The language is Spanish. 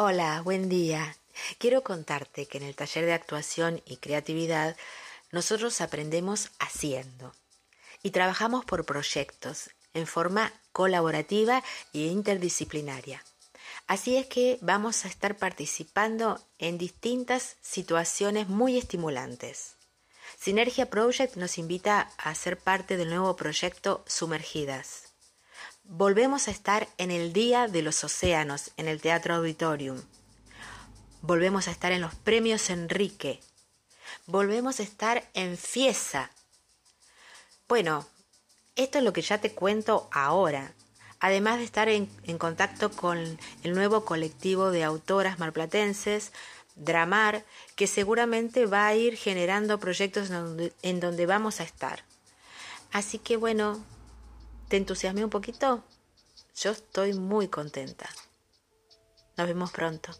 Hola, buen día. Quiero contarte que en el taller de actuación y creatividad nosotros aprendemos haciendo y trabajamos por proyectos en forma colaborativa e interdisciplinaria. Así es que vamos a estar participando en distintas situaciones muy estimulantes. Sinergia Project nos invita a ser parte del nuevo proyecto Sumergidas. Volvemos a estar en el Día de los Océanos en el Teatro Auditorium. Volvemos a estar en los Premios Enrique. Volvemos a estar en Fiesa. Bueno, esto es lo que ya te cuento ahora. Además de estar en, contacto con el nuevo colectivo de autoras marplatenses, Dramar, que seguramente va a ir generando proyectos en donde vamos a estar. Así que bueno, ¿Te entusiasmé un poquito? Yo estoy muy contenta. Nos vemos pronto.